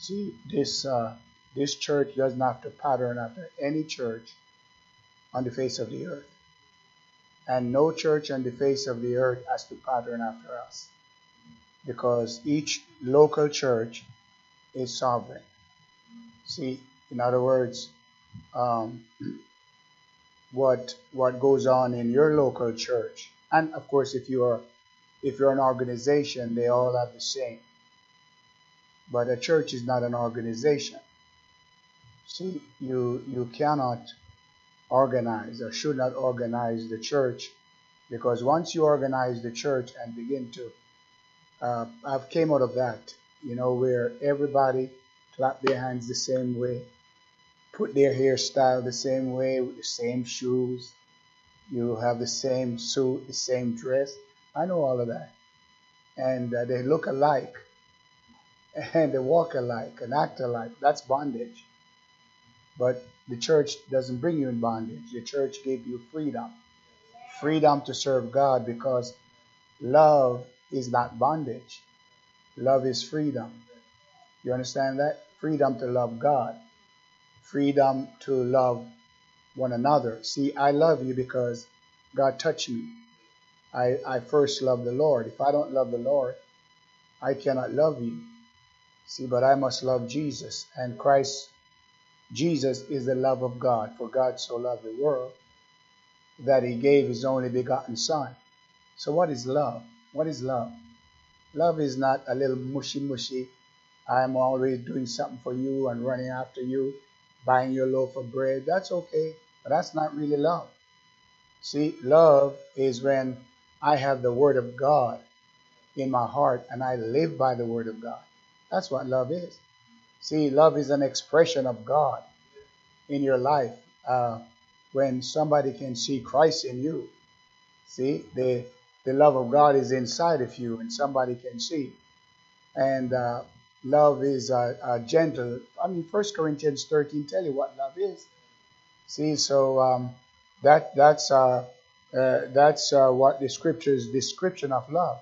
See, this uh, this church doesn't have to pattern after any church on the face of the earth. And no church on the face of the earth has to pattern after us. Because each local church is sovereign. See, in other words, um, what what goes on in your local church, and of course, if you are if you're an organization, they all have the same. But a church is not an organization. See, you you cannot organize or should not organize the church because once you organize the church and begin to uh, I've came out of that, you know, where everybody clap their hands the same way, put their hairstyle the same way with the same shoes, you have the same suit, the same dress. I know all of that. And uh, they look alike and they walk alike and act alike. That's bondage. But the church doesn't bring you in bondage. The church gave you freedom. Freedom to serve God because love is not bondage. Love is freedom. You understand that? Freedom to love God. Freedom to love one another. See, I love you because God touched me. I, I first love the Lord. If I don't love the Lord, I cannot love you. See, but I must love Jesus. And Christ, Jesus is the love of God. For God so loved the world that he gave his only begotten Son. So, what is love? What is love? Love is not a little mushy mushy. I'm always doing something for you and running after you, buying your loaf of bread. That's okay, but that's not really love. See, love is when I have the Word of God in my heart and I live by the Word of God. That's what love is. See, love is an expression of God in your life. Uh, when somebody can see Christ in you, see, the, the love of God is inside of you and somebody can see. And uh, love is gentle. I mean, First Corinthians 13 tell you what love is. See, so um, that that's uh, uh, that's uh, what the scripture's description of love.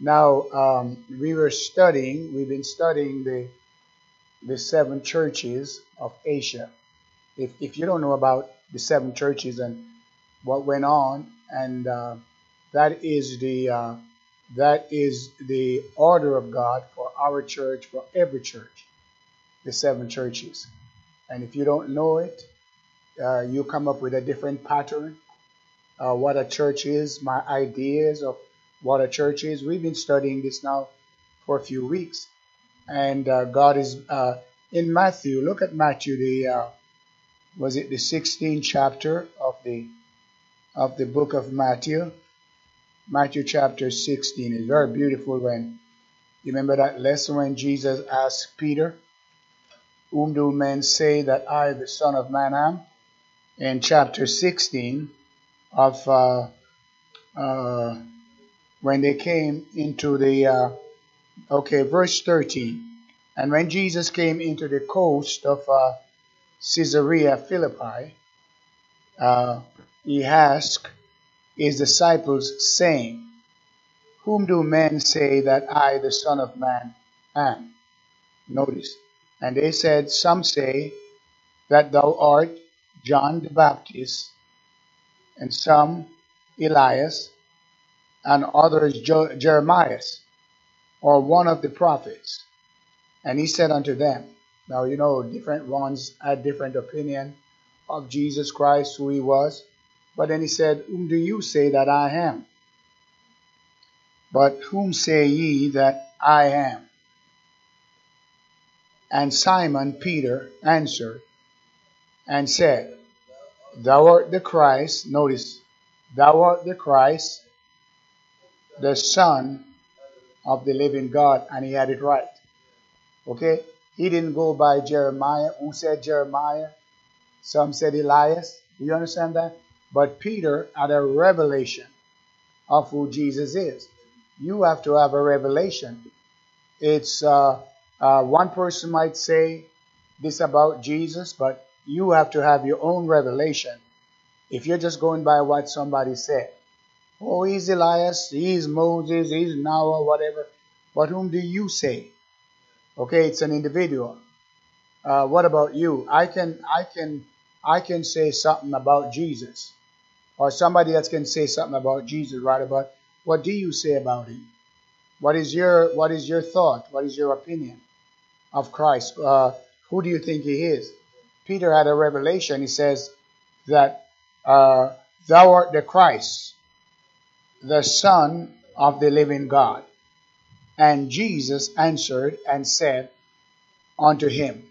Now um, we were studying. We've been studying the the seven churches of Asia. If if you don't know about the seven churches and what went on, and uh, that is the uh, that is the order of God for our church, for every church, the seven churches. And if you don't know it, uh, you come up with a different pattern uh, what a church is, my ideas of what a church is. We've been studying this now for a few weeks, and uh, God is uh, in Matthew. Look at Matthew, the uh, was it the 16th chapter of the of the book of Matthew? Matthew chapter 16 is very beautiful. When you remember that lesson when Jesus asked Peter, "Whom do men say that I, the Son of Man, am?" In chapter 16 of uh, uh, when they came into the uh, okay verse 13 and when jesus came into the coast of uh, caesarea philippi uh, he asked his disciples saying whom do men say that i the son of man am? Notice. And they said some say that thou art john the baptist and some Elias, and others Jeremiah, or one of the prophets. And he said unto them, Now you know, different ones had different opinion of Jesus Christ, who he was. But then he said, Whom do you say that I am? But whom say ye that I am? And Simon Peter answered and said, Thou art the Christ, notice, thou art the Christ, the Son of the living God, and he had it right. Okay? He didn't go by Jeremiah. Who said Jeremiah? Some said Elias. Do you understand that? But Peter had a revelation of who Jesus is. You have to have a revelation. It's uh, uh, one person might say this about Jesus, but you have to have your own revelation. If you're just going by what somebody said, oh, he's Elias, he's Moses, he's Noah, whatever. But whom do you say? Okay, it's an individual. Uh, what about you? I can, I can, I can say something about Jesus, or somebody else can say something about Jesus, right? About what do you say about him? What is your, what is your thought? What is your opinion of Christ? Uh, who do you think he is? Peter had a revelation. He says that uh, thou art the Christ, the Son of the living God. And Jesus answered and said unto him,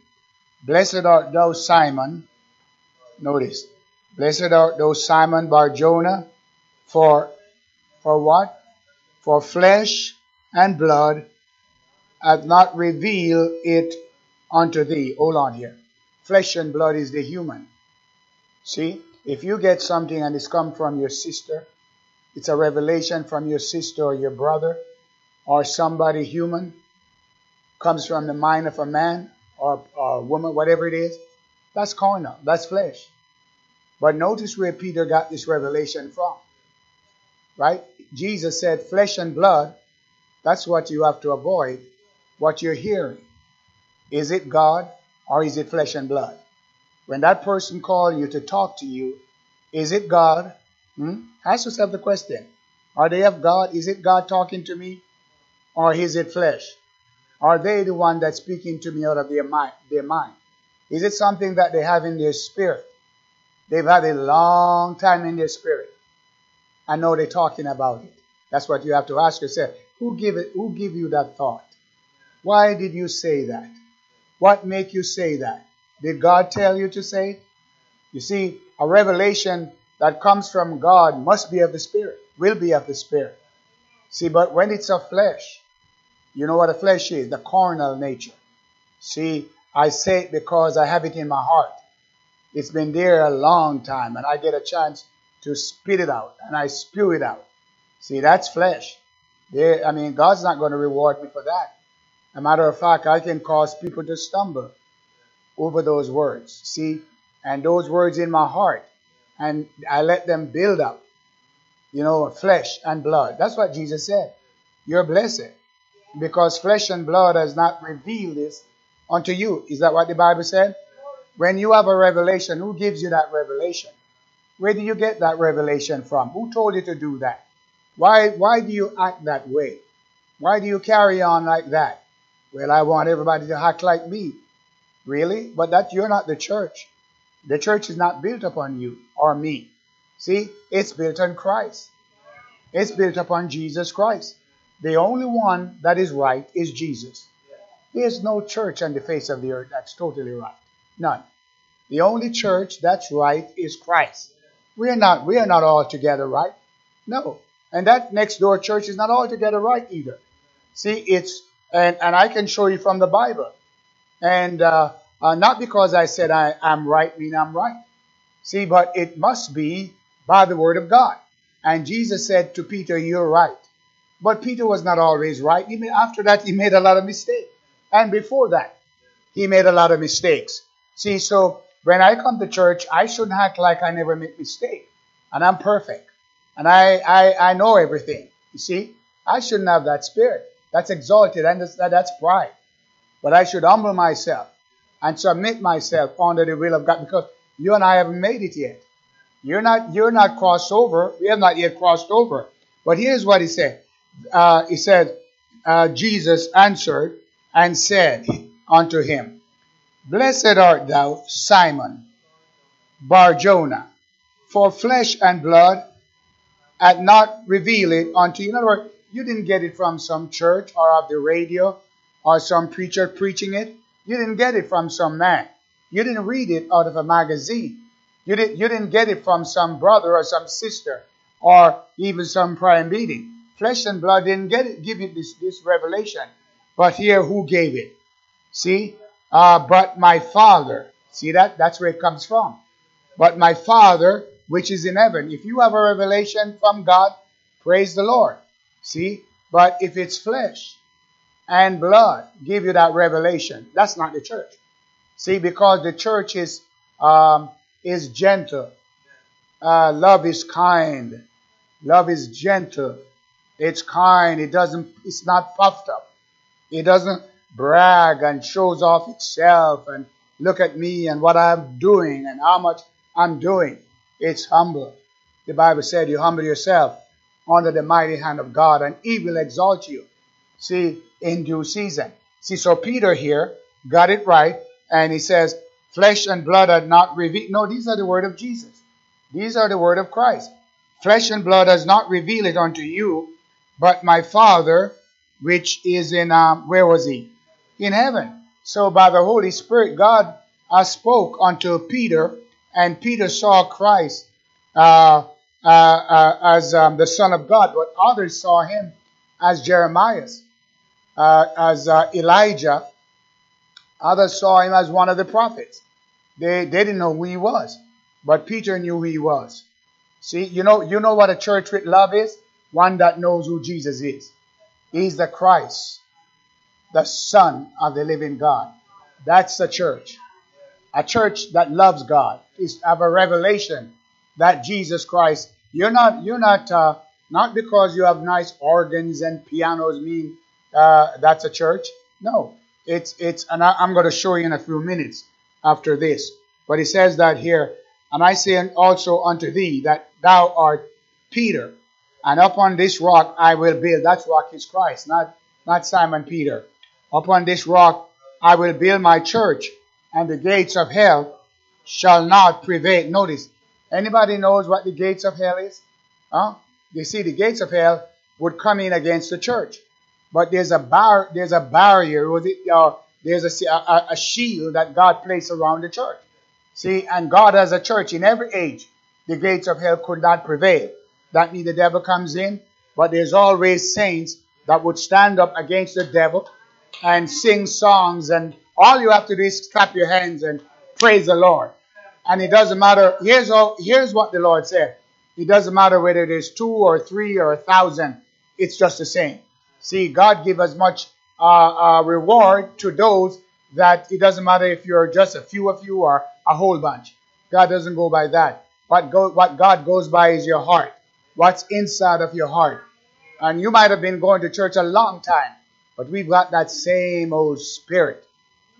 Blessed art thou, Simon. Notice, blessed art thou, Simon Bar Jonah, for for what? For flesh and blood hath not revealed it unto thee. Hold on here. Flesh and blood is the human. See, if you get something and it's come from your sister, it's a revelation from your sister or your brother or somebody human, comes from the mind of a man or, or a woman, whatever it is, that's carnal, that's flesh. But notice where Peter got this revelation from. Right? Jesus said, flesh and blood, that's what you have to avoid, what you're hearing. Is it God or is it flesh and blood? When that person called you to talk to you, is it God? Hmm? Ask yourself the question. Are they of God? Is it God talking to me? Or is it flesh? Are they the one that's speaking to me out of their mind? Their mind? Is it something that they have in their spirit? They've had a long time in their spirit. I know they're talking about it. That's what you have to ask yourself. Who give it? Who give you that thought? Why did you say that? What make you say that? Did God tell you to say it? You see, a revelation that comes from God must be of the Spirit, will be of the Spirit. See, but when it's of flesh, you know what a flesh is? The carnal nature. See, I say it because I have it in my heart. It's been there a long time, and I get a chance to spit it out, and I spew it out. See, that's flesh. There, I mean, God's not going to reward me for that. A matter of fact, I can cause people to stumble over those words. See, and those words in my heart, and I let them build up, you know, flesh and blood. That's what Jesus said. You're blessed because flesh and blood has not revealed this unto you. Is that what the Bible said? When you have a revelation, who gives you that revelation? Where do you get that revelation from? Who told you to do that? Why, why do you act that way? Why do you carry on like that? Well, I want everybody to act like me. Really? But that you're not the church. The church is not built upon you or me. See, it's built on Christ. It's built upon Jesus Christ. The only one that is right is Jesus. There's no church on the face of the earth that's totally right. None. The only church that's right is Christ. We are not we are not all together right. No. And that next door church is not altogether right either. See, it's and, and I can show you from the Bible. And uh, uh, not because I said I, am right, mean I'm right. See, but it must be by the word of God. And Jesus said to Peter, You're right. But Peter was not always right. Even after that, he made a lot of mistakes. And before that, he made a lot of mistakes. See, so when I come to church, I shouldn't act like I never make mistake. And I'm perfect. And I, I, I know everything. You see, I shouldn't have that spirit. That's exalted and that's pride. But I should humble myself and submit myself under the will of God because you and I haven't made it yet. You're not, you're not crossed over. We have not yet crossed over. But here's what he said. Uh, he said, uh, Jesus answered and said unto him, Blessed art thou, Simon, Barjona, for flesh and blood hath not revealed it unto you. In other words, you didn't get it from some church or of the radio or some preacher preaching it. You didn't get it from some man. You didn't read it out of a magazine. You didn't, you didn't get it from some brother or some sister or even some prayer meeting. Flesh and blood didn't get it, give you this, this revelation. But here, who gave it? See? Uh, but my Father. See that? That's where it comes from. But my Father, which is in heaven. If you have a revelation from God, praise the Lord. See? But if it's flesh and blood give you that revelation, that's not the church. See, because the church is um, is gentle. Uh, love is kind. Love is gentle. It's kind. It doesn't. It's not puffed up. It doesn't brag and shows off itself and look at me and what I'm doing and how much I'm doing. It's humble. The Bible said, You humble yourself under the mighty hand of God, and He will exalt you. See, in due season. See, so Peter here got it right, and he says, Flesh and blood are not revealed. No, these are the word of Jesus. These are the word of Christ. Flesh and blood has not revealed it unto you, but my Father, which is in, um, where was he? In heaven. So by the Holy Spirit, God has spoke unto Peter, and Peter saw Christ uh, uh, uh, as um, the Son of God, but others saw him as Jeremiah, uh, as uh, Elijah. Others saw him as one of the prophets. They, they didn't know who he was, but Peter knew who he was. See, you know, you know what a church with love is? One that knows who Jesus is. He's the Christ, the Son of the living God. That's the church. A church that loves God is have a revelation that Jesus Christ. You're not. You're not. Uh, not because you have nice organs and pianos mean uh, that's a church. No, it's it's. And I, I'm going to show you in a few minutes after this. But he says that here, and I say also unto thee that thou art Peter, and upon this rock I will build. That rock is Christ, not not Simon Peter. Upon this rock I will build my church, and the gates of hell shall not prevail. Notice, anybody knows what the gates of hell is? Huh? You see, the gates of hell would come in against the church, but there's a bar, there's a barrier, or uh, there's a, a, a shield that God placed around the church. See, and God has a church in every age. The gates of hell could not prevail. That means the devil comes in, but there's always saints that would stand up against the devil and sing songs, and all you have to do is clap your hands and praise the Lord. And it doesn't matter. Here's all, here's what the Lord said. It doesn't matter whether it is two or three or a thousand. It's just the same. See, God give as much uh, uh, reward to those that it doesn't matter if you're just a few of you or a whole bunch. God doesn't go by that. What, go, what God goes by is your heart. What's inside of your heart. And you might have been going to church a long time, but we've got that same old spirit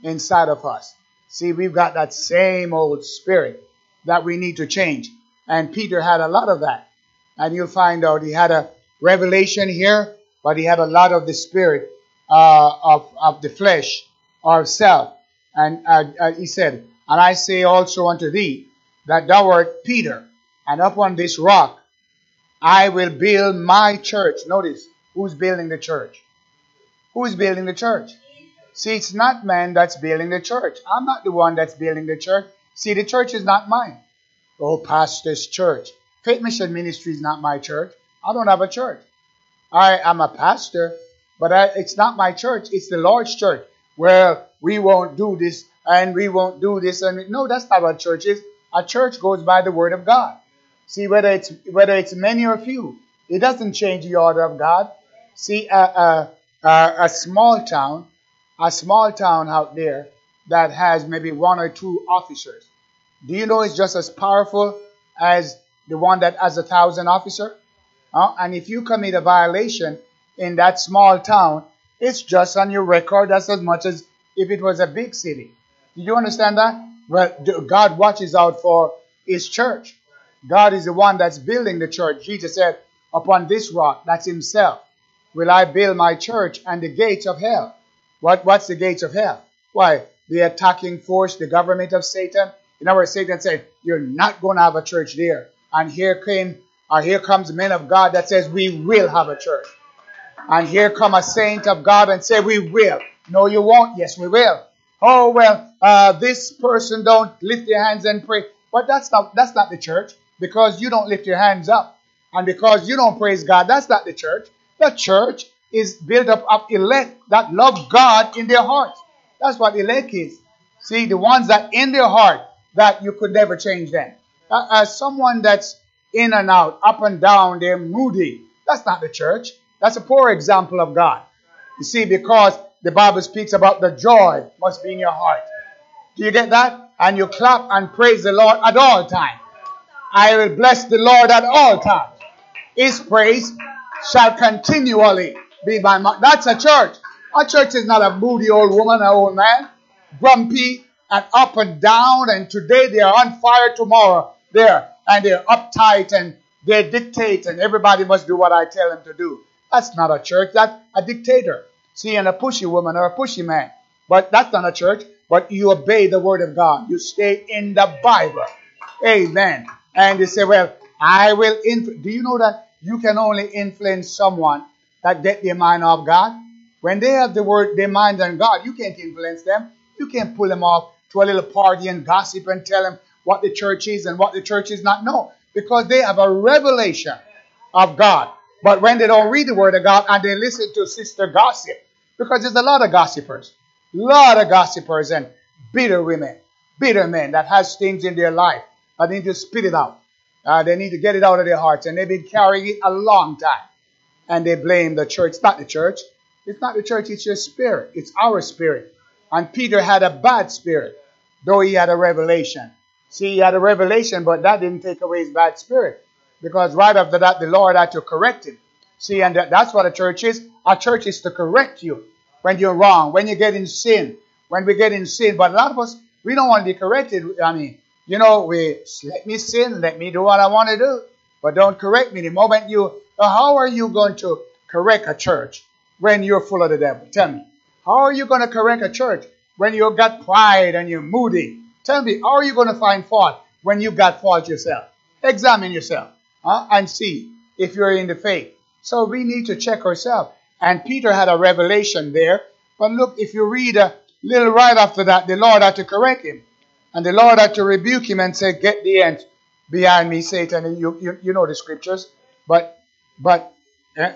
inside of us. See, we've got that same old spirit that we need to change. And Peter had a lot of that. And you'll find out he had a revelation here, but he had a lot of the spirit uh, of, of the flesh or self. And uh, uh, he said, And I say also unto thee that thou art Peter, and upon this rock I will build my church. Notice, who's building the church? Who's building the church? See, it's not man that's building the church. I'm not the one that's building the church. See, the church is not mine. Oh, pastor's church. Faith Mission Ministry is not my church. I don't have a church. I am a pastor, but I, it's not my church. It's the Lord's church where we won't do this and we won't do this. And no, that's not what church is. A church goes by the word of God. See whether it's whether it's many or few, it doesn't change the order of God. See a, a, a, a small town, a small town out there that has maybe one or two officers. Do you know it's just as powerful as the one that has a thousand officer? Uh, and if you commit a violation in that small town, it's just on your record. That's as much as if it was a big city. Do you understand that? Well, God watches out for His church. God is the one that's building the church. Jesus said, Upon this rock, that's Himself, will I build my church and the gates of hell. What, what's the gates of hell? Why? The attacking force, the government of Satan. In other words, Satan said, You're not going to have a church there. And here came, or here comes men of God that says, We will have a church. And here come a saint of God and say, We will. No, you won't. Yes, we will. Oh well, uh, this person don't lift their hands and pray. But that's not that's not the church because you don't lift your hands up, and because you don't praise God. That's not the church. The church is built up of elect that love God in their hearts. That's what elect is. See, the ones that in their heart that you could never change them. As someone that's in and out, up and down, they're moody. That's not the church. That's a poor example of God. You see, because the Bible speaks about the joy must be in your heart. Do you get that? And you clap and praise the Lord at all times. I will bless the Lord at all times. His praise shall continually be my mouth. That's a church. A church is not a moody old woman, an old man, grumpy and up and down, and today they are on fire, tomorrow there, and they're uptight and they dictate, and everybody must do what I tell them to do. That's not a church, that's a dictator. See, and a pushy woman or a pushy man. But that's not a church, but you obey the word of God. You stay in the Bible. Amen. And you say, well, I will. Inf-. Do you know that you can only influence someone that get their mind off God? When they have the word, their mind on God, you can't influence them. You can't pull them off to a little party and gossip and tell them what the church is and what the church is not. No, because they have a revelation of God. But when they don't read the word of God and they listen to sister gossip, because there's a lot of gossipers, a lot of gossipers and bitter women, bitter men that has things in their life that need to spit it out. Uh, they need to get it out of their hearts, and they've been carrying it a long time. And they blame the church. Not the church. It's not the church. It's your spirit. It's our spirit. And Peter had a bad spirit, though he had a revelation. See, he had a revelation, but that didn't take away his bad spirit. Because right after that, the Lord had to correct him. See, and that's what a church is. A church is to correct you when you're wrong, when you get in sin, when we get in sin. But a lot of us, we don't want to be corrected. I mean, you know, we let me sin, let me do what I want to do, but don't correct me. The moment you, how are you going to correct a church when you're full of the devil? Tell me. How are you going to correct a church when you've got pride and you're moody? Tell me, how are you going to find fault when you've got fault yourself? Examine yourself and see if you're in the faith. So we need to check ourselves. And Peter had a revelation there. But look, if you read a little right after that, the Lord had to correct him. And the Lord had to rebuke him and say, Get the end behind me, Satan. And you, you, you know the scriptures. But but eh,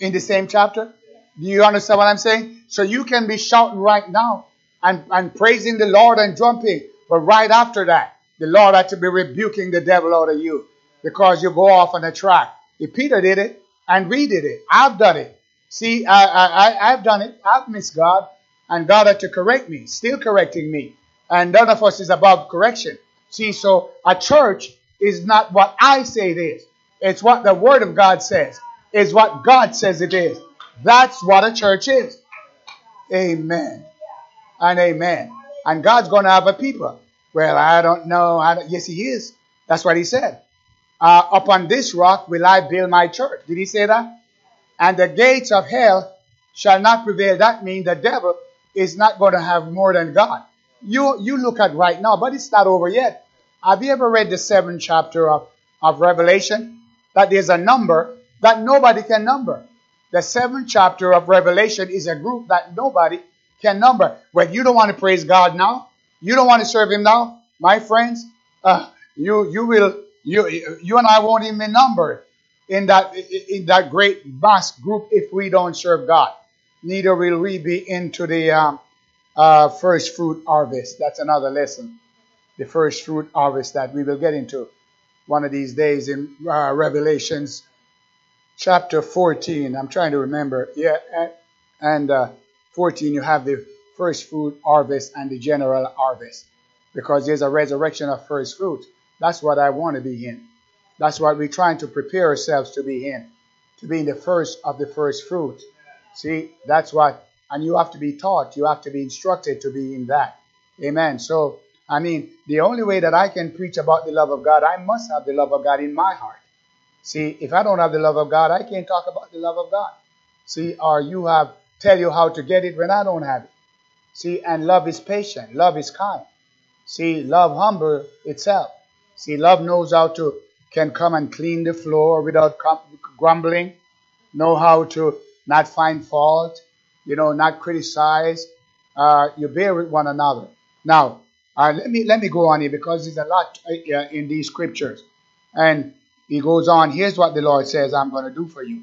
in the same chapter, do you understand what I'm saying? So you can be shouting right now and, and praising the Lord and jumping. But right after that, the Lord had to be rebuking the devil out of you because you go off on a track. If Peter did it and we did it, I've done it. See, I, I, I've done it. I've missed God and God had to correct me, still correcting me. And none of us is above correction. See, so a church is not what I say it is. It's what the Word of God says. It's what God says it is. That's what a church is. Amen. And amen. And God's going to have a people. Well, I don't know. I don't, yes, He is. That's what He said. Uh, upon this rock will I build my church. Did He say that? And the gates of hell shall not prevail. That means the devil is not going to have more than God. You, you look at right now, but it's not over yet. Have you ever read the seventh chapter of, of Revelation? That there's a number that nobody can number. The seventh chapter of Revelation is a group that nobody can number. When you don't want to praise God now, you don't want to serve Him now, my friends, uh, you you will you you and I won't even number in that in that great vast group if we don't serve God. Neither will we be into the um, uh, first fruit harvest. That's another lesson. The first fruit harvest that we will get into one of these days in uh, Revelations chapter 14. I'm trying to remember. Yeah, and, and uh, 14, you have the first fruit harvest and the general harvest because there's a resurrection of first fruit. That's what I want to be in. That's what we're trying to prepare ourselves to be in, to be in the first of the first fruit. See, that's what, and you have to be taught, you have to be instructed to be in that. Amen. So, I mean, the only way that I can preach about the love of God, I must have the love of God in my heart. See, if I don't have the love of God, I can't talk about the love of God. See, or you have tell you how to get it when I don't have it. See, and love is patient, love is kind. See, love humble itself. See, love knows how to can come and clean the floor without grumbling, know how to not find fault, you know, not criticize. Uh, you bear with one another. Now, uh, let me let me go on here because there's a lot uh, in these scriptures, and he goes on. Here's what the Lord says: "I'm going to do for you."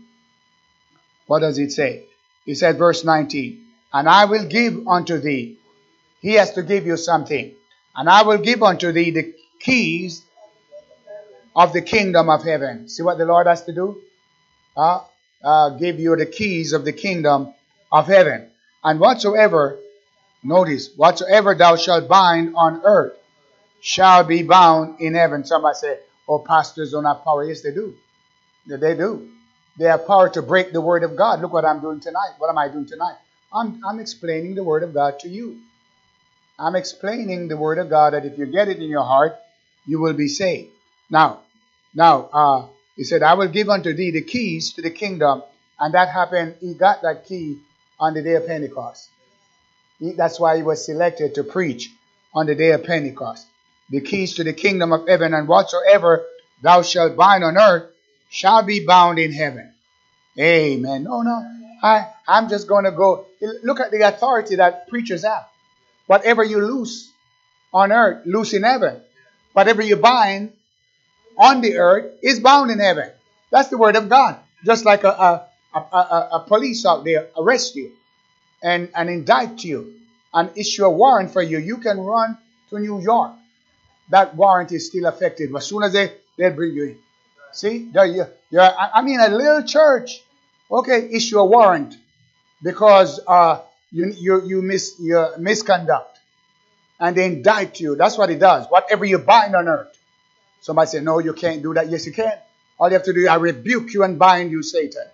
What does it say? He said, verse 19, "And I will give unto thee." He has to give you something, and I will give unto thee the keys of the kingdom of heaven. See what the Lord has to do? Uh, uh, give you the keys of the kingdom of heaven. And whatsoever, notice, whatsoever thou shalt bind on earth shall be bound in heaven. Somebody say, oh, pastors don't have power. Yes, they do. They do. They have power to break the word of God. Look what I'm doing tonight. What am I doing tonight? I'm, I'm explaining the Word of God to you. I'm explaining the Word of God that if you get it in your heart, you will be saved. Now, now, uh, he said, I will give unto thee the keys to the kingdom. And that happened, he got that key on the day of Pentecost. He, that's why he was selected to preach on the day of Pentecost. The keys to the kingdom of heaven, and whatsoever thou shalt bind on earth shall be bound in heaven. Amen. No, no. I, I'm just going to go. Look at the authority that preachers have. Whatever you loose on earth, loose in heaven. Whatever you bind on the earth is bound in heaven. That's the word of God. Just like a, a, a, a, a police out there arrest you and, and indict you and issue a warrant for you, you can run to New York. That warrant is still effective. As soon as they, they bring you in. See, there you, are I mean, a little church, okay, issue a warrant because uh, you, you, you miss your misconduct and they indict you. That's what it does. Whatever you bind on earth. Somebody say, No, you can't do that. Yes, you can. All you have to do, I rebuke you and bind you, Satan,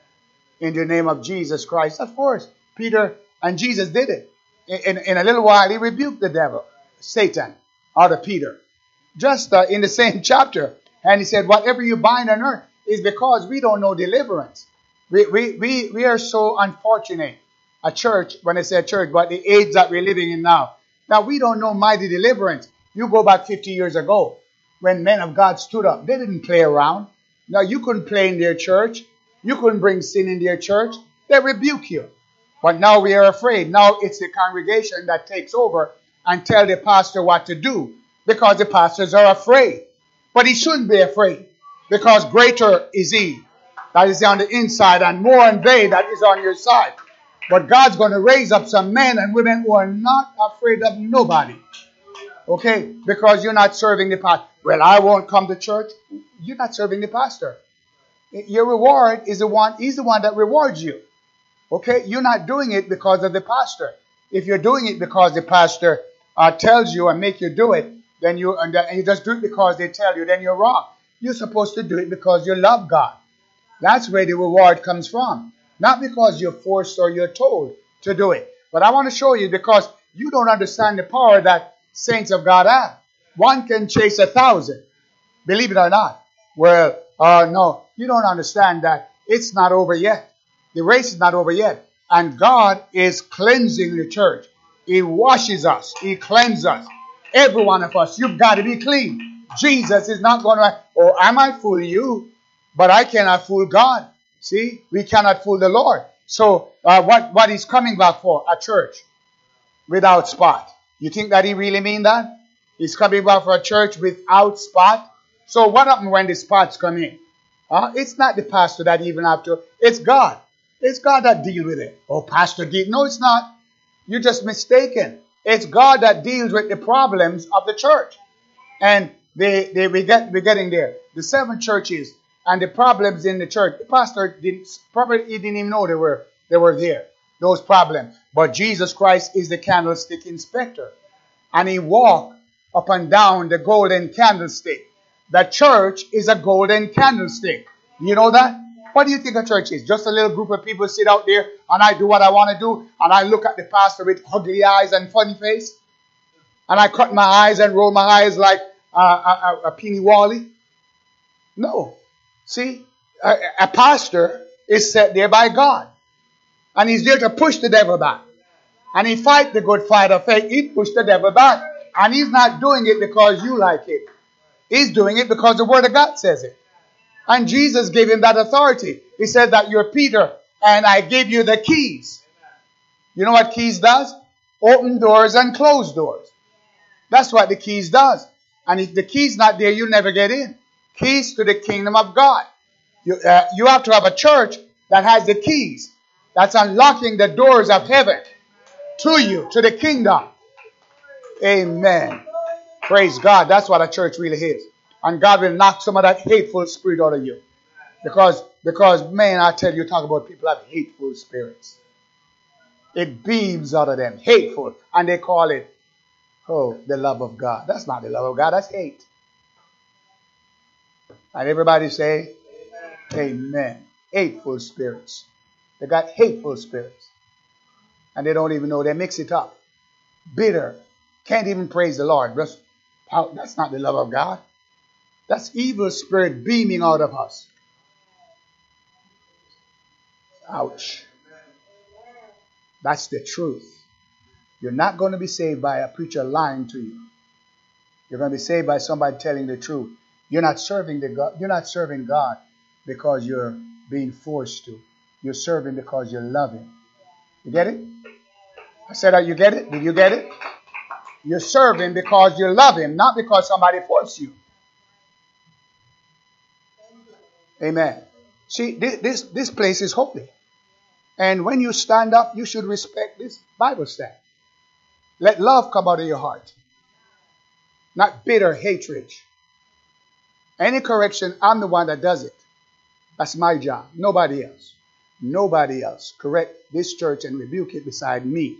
in the name of Jesus Christ. Of course, Peter and Jesus did it. In, in, in a little while, he rebuked the devil, Satan, out of Peter. Just uh, in the same chapter. And he said, Whatever you bind on earth is because we don't know deliverance. We, we, we, we are so unfortunate. A church, when I say church, but the age that we're living in now. Now, we don't know mighty deliverance. You go back 50 years ago when men of God stood up. They didn't play around. Now, you couldn't play in their church. You couldn't bring sin in their church. They rebuke you. But now we are afraid. Now it's the congregation that takes over and tell the pastor what to do because the pastors are afraid. But he shouldn't be afraid because greater is he that is on the inside and more and they that is on your side. But God's going to raise up some men and women who are not afraid of nobody. Okay? Because you're not serving the pastor. Well, I won't come to church. You're not serving the pastor. Your reward is the one, he's the one that rewards you. Okay? You're not doing it because of the pastor. If you're doing it because the pastor uh, tells you and make you do it, then you and, you just do it because they tell you, then you're wrong. You're supposed to do it because you love God. That's where the reward comes from. Not because you're forced or you're told to do it. But I want to show you because you don't understand the power that saints of God have. One can chase a thousand. Believe it or not. Well, uh, no, you don't understand that it's not over yet. The race is not over yet. And God is cleansing the church. He washes us. He cleanses us. Every one of us, you've got to be clean. Jesus is not going to, oh, I might fool you, but I cannot fool God. See, we cannot fool the Lord. So, uh, what, what is coming back for? A church without spot. You think that he really mean that? He's coming back for a church without spot. So, what happens when the spots come in? Uh, it's not the pastor that even have to, it's God. It's God that deal with it. Oh, Pastor deal. No, it's not. You're just mistaken. It's God that deals with the problems of the church. And they, they, we get, we're getting there. The seven churches and the problems in the church. The pastor didn't probably he didn't even know they were they were there. Those problems. But Jesus Christ is the candlestick inspector. And he walked up and down the golden candlestick. The church is a golden candlestick. You know that? What do you think a church is? Just a little group of people sit out there and I do what I want to do and I look at the pastor with ugly eyes and funny face and I cut my eyes and roll my eyes like a, a, a Penny Wally? No. See, a, a pastor is set there by God and he's there to push the devil back. And he fight the good fight of faith. He push the devil back. And he's not doing it because you like it. He's doing it because the word of God says it. And Jesus gave him that authority. He said that you're Peter and I give you the keys. You know what keys does? Open doors and close doors. That's what the keys does. And if the key's not there, you never get in. Keys to the kingdom of God. You, uh, you have to have a church that has the keys. That's unlocking the doors of heaven to you, to the kingdom. Amen. Praise God. That's what a church really is and God will knock some of that hateful spirit out of you. Because, because man, I tell you, talk about people have hateful spirits. It beams out of them, hateful, and they call it, oh, the love of God. That's not the love of God, that's hate. And everybody say, Amen. Amen. Hateful spirits. They got hateful spirits. And they don't even know. They mix it up. Bitter. Can't even praise the Lord. That's, that's not the love of God. That's evil spirit beaming out of us. Ouch. That's the truth. You're not going to be saved by a preacher lying to you. You're going to be saved by somebody telling the truth. You're not serving the God. You're not serving God because you're being forced to. You're serving because you love Him. You get it? I said, "Are you get it? Did you get it? You're serving because you love Him, not because somebody forced you." Amen. See, this, this, place is holy. And when you stand up, you should respect this Bible stand. Let love come out of your heart, not bitter hatred. Any correction, I'm the one that does it. That's my job. Nobody else. Nobody else. Correct this church and rebuke it beside me.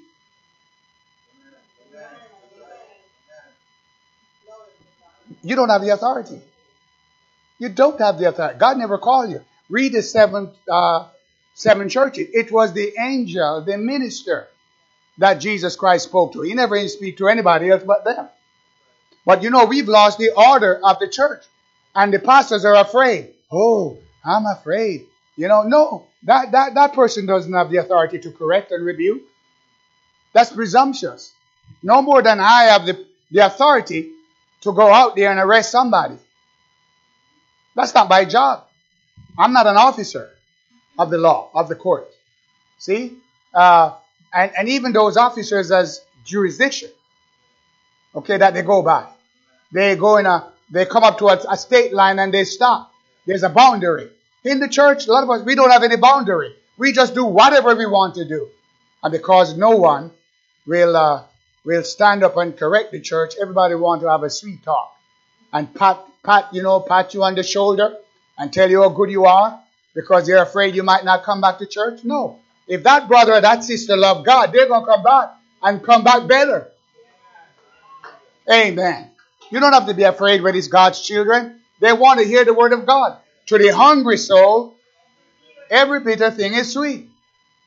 You don't have the authority. You don't have the authority. God never called you. Read the seven, uh, seven churches. It was the angel, the minister that Jesus Christ spoke to. He never speak to anybody else but them. But you know, we've lost the order of the church. And the pastors are afraid. Oh, I'm afraid. You know, no, that, that, that person doesn't have the authority to correct and rebuke. That's presumptuous. No more than I have the, the authority to go out there and arrest somebody. That's not my job. I'm not an officer of the law, of the court. See? Uh, and, and even those officers as jurisdiction, okay, that they go by. They go in a, they come up to a, a state line and they stop. There's a boundary. In the church, a lot of us, we don't have any boundary. We just do whatever we want to do. And because no one will, uh, will stand up and correct the church, everybody want to have a sweet talk. And pat, pat, you know, pat you on the shoulder and tell you how good you are because they're afraid you might not come back to church. No. If that brother or that sister love God, they're to come back and come back better. Amen. You don't have to be afraid when it's God's children. They want to hear the word of God. To the hungry soul, every bitter thing is sweet.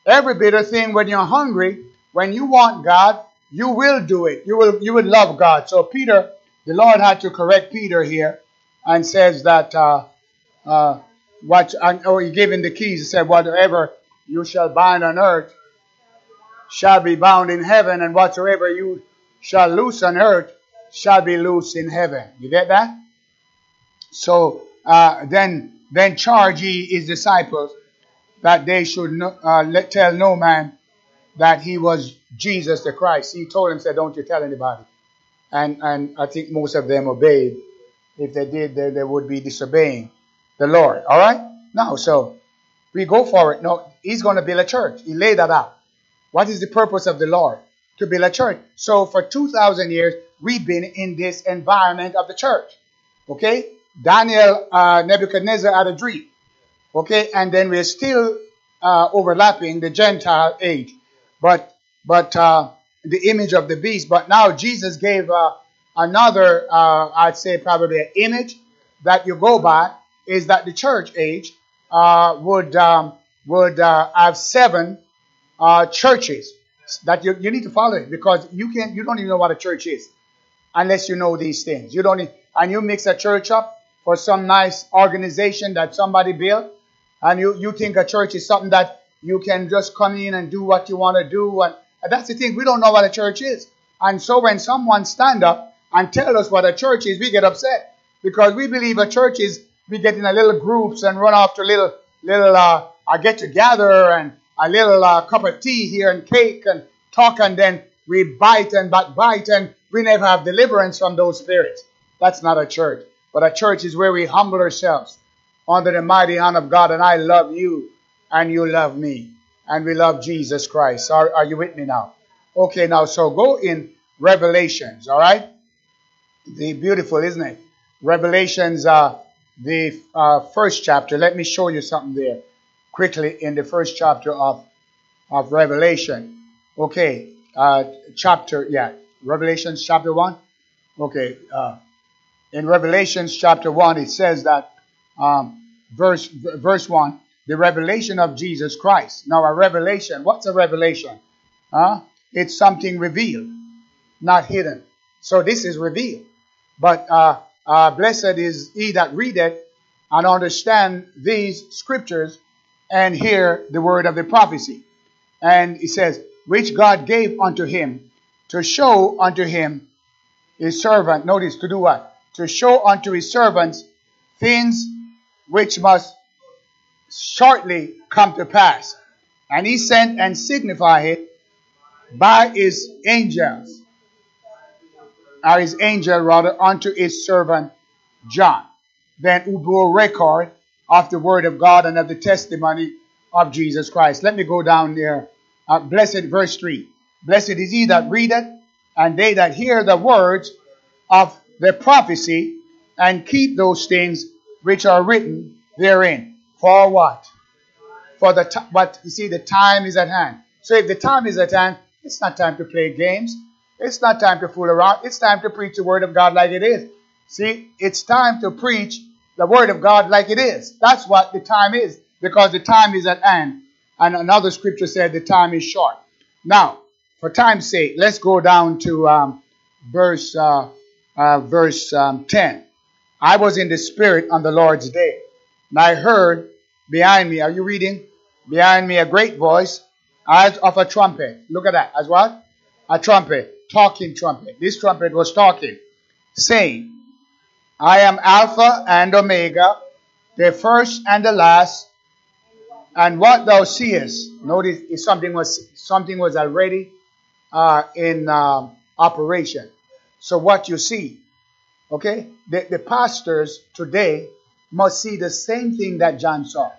Every bitter thing when you're hungry, when you want God, you will do it. You will you will love God. So Peter, the Lord had to correct Peter here and says that uh, uh, what and, or he gave him the keys. He said, Whatever you shall bind on earth shall be bound in heaven, and whatsoever you shall loose on earth shall be loose in heaven. You get that? So uh, then, then charge ye his disciples that they should no, uh, let, tell no man that he was Jesus the Christ. He told them, said, "Don't you tell anybody." And and I think most of them obeyed. If they did, they, they would be disobeying the Lord. All right. Now, so we go for it. No, he's going to build a church. He laid that out. What is the purpose of the Lord? To build a church. So for 2,000 years, we've been in this environment of the church. Okay? Daniel, uh, Nebuchadnezzar had a dream. Okay? And then we're still uh, overlapping the Gentile age. But, but, uh, the image of the beast. But now Jesus gave uh, another, uh, I'd say probably an image that you go by is that the church age uh, would um, would uh, have seven uh, churches that you, you need to follow it because you can't you don't even know what a church is unless you know these things. You don't need, and you mix a church up for some nice organization that somebody built, and you you think a church is something that you can just come in and do what you want to do, and, that's the thing. We don't know what a church is, and so when someone stand up and tell us what a church is, we get upset because we believe a church is we get in a little groups and run to little little uh, get together and a little uh, cup of tea here and cake and talk and then we bite and backbite and we never have deliverance from those spirits. That's not a church. But a church is where we humble ourselves under the mighty hand of God and I love you and you love me and we love Jesus Christ. Are, are you with me now? Okay, now so go in Revelations, all right? The beautiful, isn't it? Revelations uh, the uh, first chapter. Let me show you something there quickly in the first chapter of, of Revelation. Okay, uh, chapter, yeah, Revelations chapter 1. Okay, uh, in Revelations chapter 1, it says that, um, verse, verse 1, the revelation of Jesus Christ. Now, a revelation, what's a revelation? Huh? It's something revealed, not hidden. So this is revealed. But uh, uh, blessed is he that readeth and understand these scriptures and hear the word of the prophecy. And he says, which God gave unto him to show unto him his servant. Notice to do what? To show unto his servants things which must shortly come to pass. And he sent and signified it by his angels, or his angel rather, unto his servant John. Then who bore record of the word of God and of the testimony of Jesus Christ. Let me go down there. Uh, blessed, verse 3. Blessed is he that readeth, and they that hear the words of the prophecy, and keep those things which are written therein. For what? For the t- but you see, the time is at hand. So if the time is at hand, it's not time to play games. It's not time to fool around. It's time to preach the word of God like it is. See, it's time to preach the word of God like it is. That's what the time is, because the time is at hand. And another scripture said the time is short. Now, for time's sake, let's go down to um, verse uh, uh, verse um, 10. I was in the Spirit on the Lord's day, and I heard behind me, are you reading? Behind me a great voice as of a trumpet. Look at that. As what? A trumpet. Talking trumpet. This trumpet was talking, saying, I am Alpha and Omega, the first and the last. And what thou seest, notice something was something was already uh, in uh, operation. So what you see, okay, the, the pastors today must see the same thing that John saw.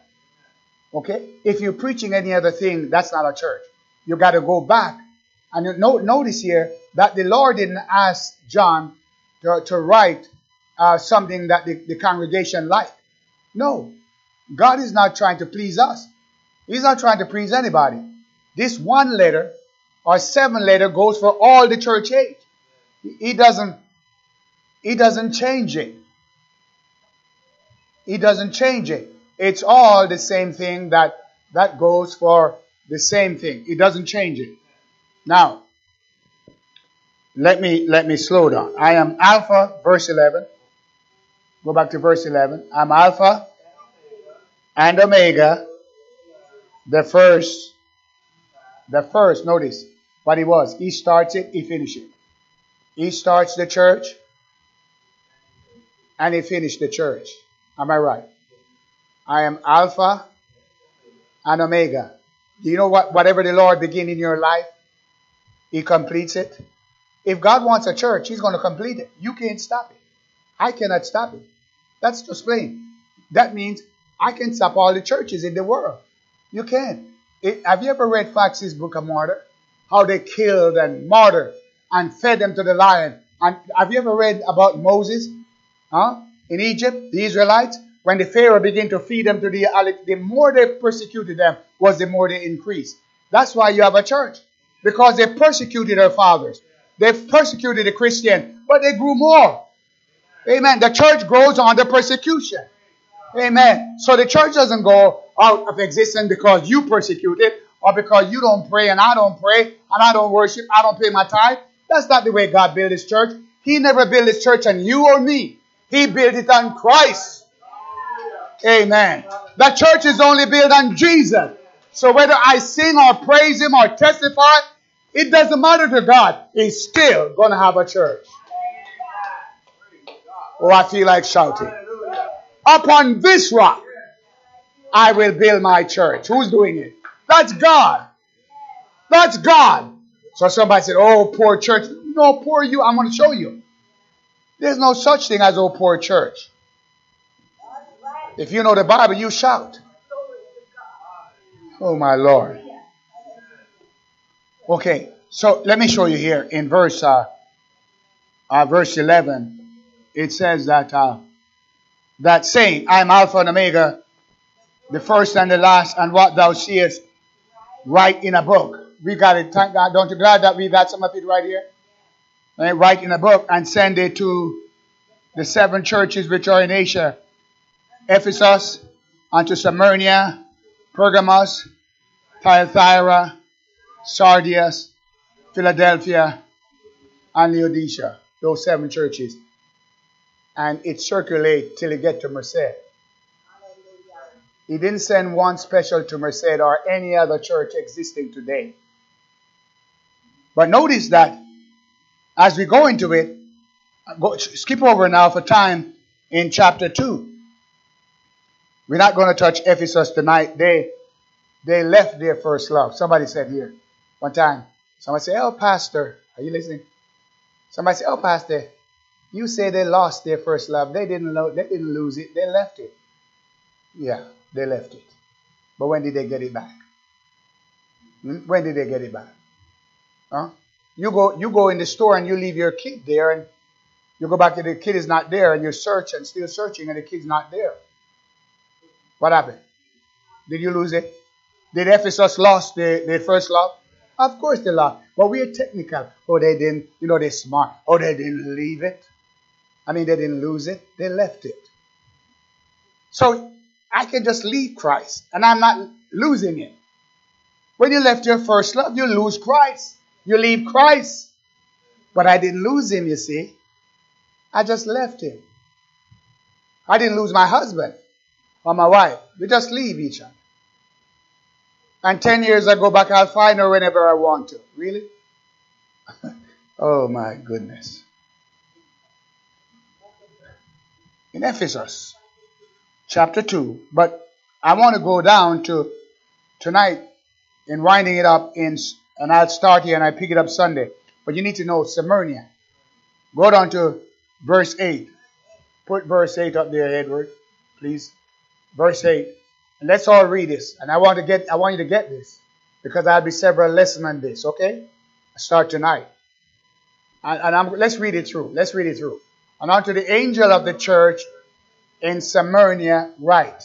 Okay? If you're preaching any other thing, that's not a church. You got to go back. And notice here that the Lord didn't ask John to, to write uh, something that the, the congregation liked. No. God is not trying to please us. He's not trying to please anybody. This one letter or seven letter goes for all the church age. He doesn't he doesn't change it. He doesn't change it. It's all the same thing that that goes for the same thing. It doesn't change it. Now, let me let me slow down. I am Alpha, verse 11. Go back to verse 11. I'm Alpha and Omega, the first. The first, notice what he was. He starts it, he finishes it. He starts the church and he finished the church. Am I right? I am Alpha and Omega. Do you know what? Whatever the Lord begin in your life, He completes it. If God wants a church, He's going to complete it. You can't stop it. I cannot stop it. That's just plain. That means I can stop all the churches in the world. You can. It, have you ever read Foxe's Book of Martyr? How they killed and martyred and fed them to the lion. And have you ever read about Moses? Huh? In Egypt, the Israelites, when the Pharaoh began to feed them to the the more they persecuted them, was the more they increased. That's why you have a church. Because they persecuted our fathers. They persecuted the Christian, but they grew more. Amen. The church grows under persecution. Amen. So the church doesn't go out of existence because you persecuted or because you don't pray and I don't pray and I don't worship, I don't pay my tithe. That's not the way God built his church. He never built his church on you or me. He built it on Christ. Amen. The church is only built on Jesus. So whether I sing or praise Him or testify, it doesn't matter to God. He's still going to have a church. Oh, I feel like shouting. Upon this rock, I will build my church. Who's doing it? That's God. That's God. So somebody said, Oh, poor church. No, poor you. I'm going to show you. There's no such thing as, Oh, poor church. If you know the Bible, you shout. Oh, my Lord. Okay, so let me show you here in verse uh, uh, verse 11. It says that uh, that saying, I am Alpha and Omega, the first and the last, and what thou seest, write in a book. We got it. Thank God. Don't you glad that we got some of it right here? Write in a book and send it to the seven churches which are in Asia Ephesus, unto Smyrna, Pergamos, Thyatira, Sardius, Philadelphia, and Laodicea. Those seven churches. And it circulate till it get to Merced. He didn't send one special to Merced or any other church existing today. But notice that as we go into it, go, skip over now for time in chapter 2. We're not going to touch Ephesus tonight. They they left their first love. Somebody said here one time. Somebody said, "Oh, pastor, are you listening?" Somebody said, "Oh, pastor, you say they lost their first love. They didn't lo- they didn't lose it. They left it." Yeah, they left it. But when did they get it back? When did they get it back? Huh? You go you go in the store and you leave your kid there and you go back and the kid is not there and you search and still searching and the kid's not there. What happened? Did you lose it? Did Ephesus lost their first love? Of course they lost. But we are technical. Oh, they didn't, you know, they're smart. Oh, they didn't leave it. I mean, they didn't lose it. They left it. So I can just leave Christ and I'm not losing it. When you left your first love, you lose Christ. You leave Christ. But I didn't lose him, you see. I just left him. I didn't lose my husband or my wife. We just leave each other. And 10 years I go back, I'll find her whenever I want to. Really? oh my goodness. In Ephesus, chapter 2. But I want to go down to tonight in winding it up in and I'll start here and I pick it up Sunday. But you need to know Smyrna. Go down to verse 8. Put verse 8 up there, Edward, please. Verse 8. Let's all read this. And I want to get I want you to get this. Because I'll be several lessons on this, okay? I start tonight. And, and I'm, let's read it through. Let's read it through. And unto the angel of the church in Samaria write.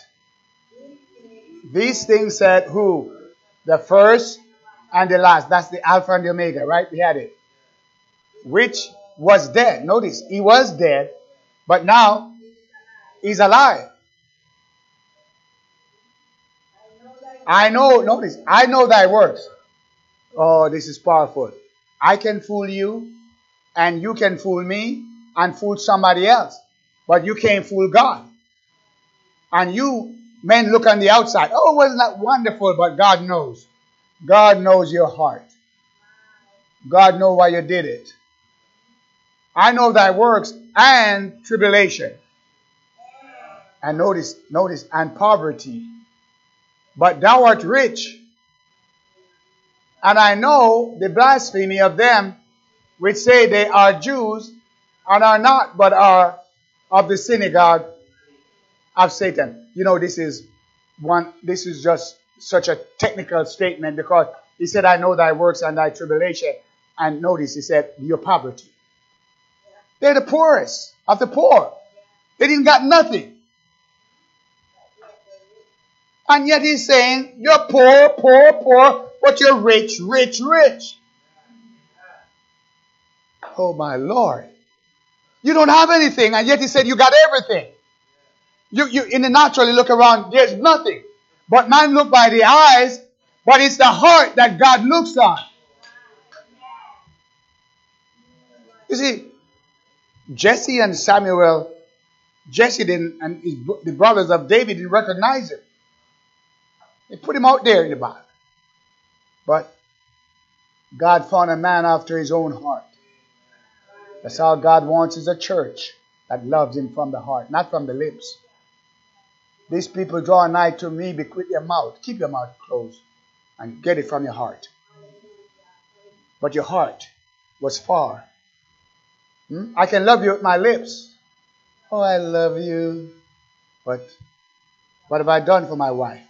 These things said who? The first and the last. That's the Alpha and the Omega, right? We had it. Which was dead. Notice, he was dead, but now he's alive. I know, notice, I know thy works. Oh, this is powerful. I can fool you, and you can fool me, and fool somebody else. But you can't fool God. And you men look on the outside. Oh, wasn't that wonderful? But God knows. God knows your heart. God knows why you did it. I know thy works and tribulation. And notice, notice, and poverty. But thou art rich. And I know the blasphemy of them which say they are Jews and are not, but are of the synagogue of Satan. You know, this is one, this is just such a technical statement because he said, I know thy works and thy tribulation. And notice he said, your poverty. They're the poorest of the poor. They didn't got nothing. And yet he's saying, you're poor, poor, poor, but you're rich, rich, rich. Oh my Lord. You don't have anything, and yet he said you got everything. You, you in the natural, you look around, there's nothing. But man look by the eyes, but it's the heart that God looks on. You see, Jesse and Samuel, Jesse didn't, and his, the brothers of David didn't recognize him. They put him out there in the Bible. But God found a man after his own heart. That's all God wants is a church that loves him from the heart, not from the lips. These people draw nigh to me, be quit your mouth. Keep your mouth closed and get it from your heart. But your heart was far. Hmm? I can love you with my lips. Oh, I love you. But what have I done for my wife?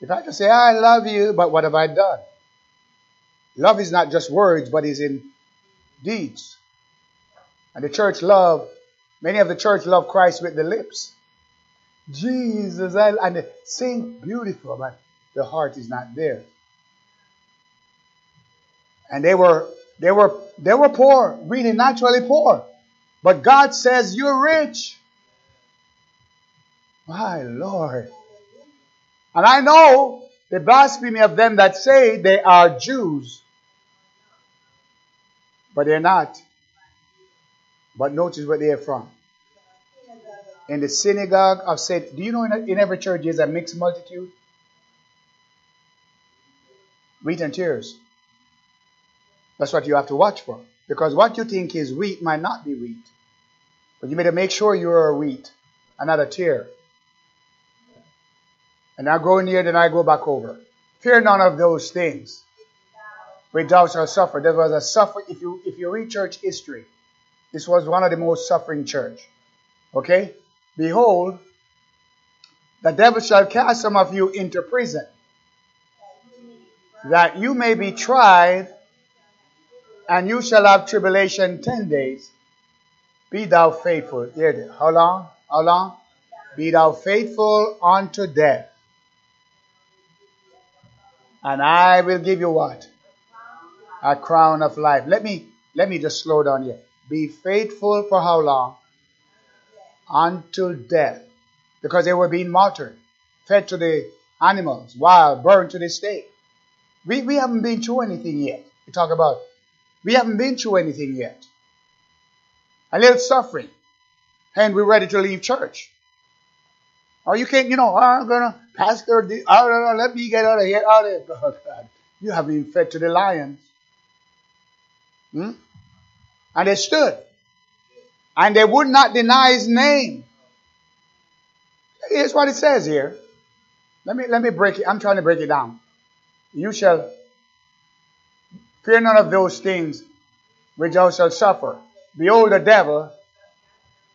If I just say, I love you, but what have I done? Love is not just words, but is in deeds. And the church love, many of the church love Christ with the lips. Jesus, I, and they sing beautiful, but the heart is not there. And they were, they were, they were poor, really naturally poor. But God says, you're rich. My Lord. And I know the blasphemy of them that say they are Jews, but they're not. But notice where they're from. In the synagogue of Satan. Do you know in, in every church there's a mixed multitude? Wheat and tares. That's what you have to watch for. Because what you think is wheat might not be wheat. But you better make sure you're a wheat and not a tare. And I go near, then I go back over. Fear none of those things. Which thou shalt suffer. There was a suffer if you if you read church history, this was one of the most suffering church. Okay? Behold, the devil shall cast some of you into prison, that you may be tried, and you shall have tribulation ten days. Be thou faithful. How long? How long? Be thou faithful unto death. And I will give you what? A crown of life. Let me let me just slow down here. Be faithful for how long? Until death. Because they were being martyred, fed to the animals, wild, burned to the stake. We, we haven't been through anything yet. We talk about, we haven't been through anything yet. A little suffering. And we're ready to leave church. Or you can't, you know, oh, I'm gonna pastor. The, oh, let me get out of here. Out of. Oh, God. You have been fed to the lions. Hmm? And they stood. And they would not deny his name. Here's what it says here. Let me let me break it. I'm trying to break it down. You shall fear none of those things which thou shalt suffer. Behold, the devil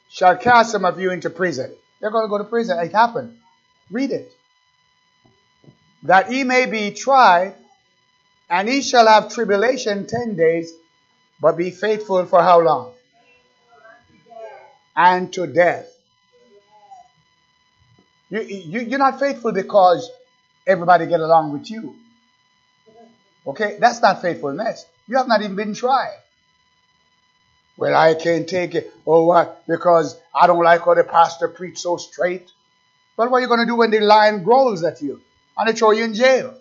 shall cast some of you into prison. They're going to go to prison. It happened. Read it. That he may be tried, and he shall have tribulation ten days. But be faithful for how long? And to death. You, you, you're not faithful because everybody get along with you. Okay? That's not faithfulness. You have not even been tried. Well, I can't take it. Oh, what? Because I don't like how the pastor preach so straight. Well, what are you going to do when the lion growls at you and they throw you in jail?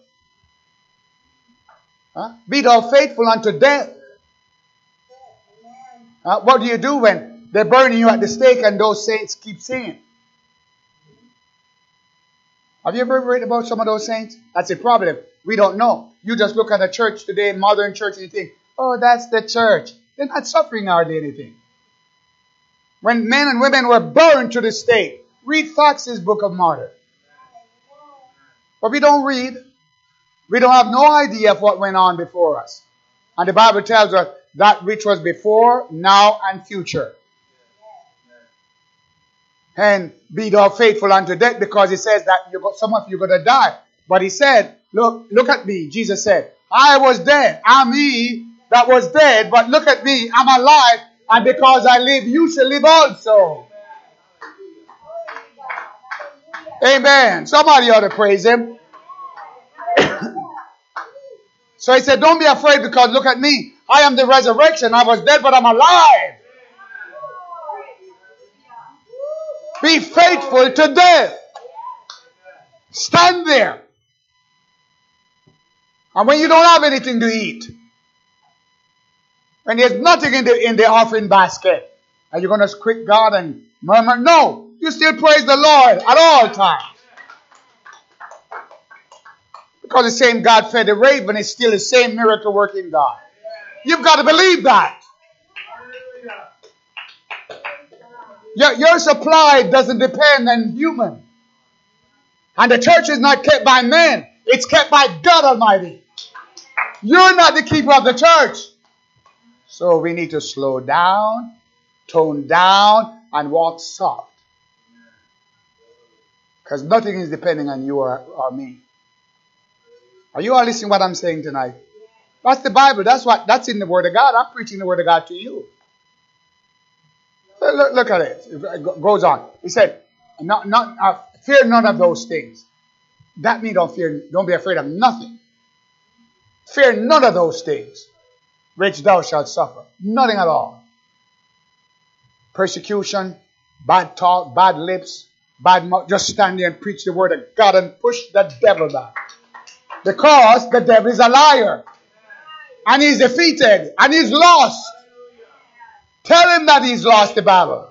Huh? Be thou faithful unto death. Uh, what do you do when they're burning you at the stake and those saints keep singing? Have you ever read about some of those saints? That's a problem. We don't know. You just look at the church today, modern church, and you think, oh, that's the church. They're not suffering hardly anything. When men and women were burned to the stake, read Foxe's Book of Martyr. But we don't read. We don't have no idea of what went on before us. And the Bible tells us that which was before, now, and future. And be thou faithful unto death because he says that got, some of you are going to die. But he said, look, look at me. Jesus said, I was dead. I'm he that was dead, but look at me. I'm alive. And because I live, you shall live also. Amen. Somebody ought to praise him. so he said, Don't be afraid because look at me. I am the resurrection. I was dead, but I'm alive. Be faithful to death. Stand there. And when you don't have anything to eat, when there's nothing in the in the offering basket, are you going to quit God and murmur? No, you still praise the Lord at all times. Because the same God fed the raven is still the same miracle working God. You've got to believe that. Your, your supply doesn't depend on human. And the church is not kept by men, it's kept by God Almighty. You're not the keeper of the church. So we need to slow down, tone down, and walk soft. Because nothing is depending on you or, or me. Are you all listening what I'm saying tonight? That's the Bible. That's what that's in the Word of God. I'm preaching the Word of God to you. Look, look at it. It goes on. He said, "Not, not uh, fear none of those things." That means don't fear. Don't be afraid of nothing. Fear none of those things, which thou shalt suffer. Nothing at all. Persecution, bad talk, bad lips, bad mouth. Just stand there and preach the word of God and push the devil back. Because the devil is a liar. And he's defeated. And he's lost. Tell him that he's lost the battle.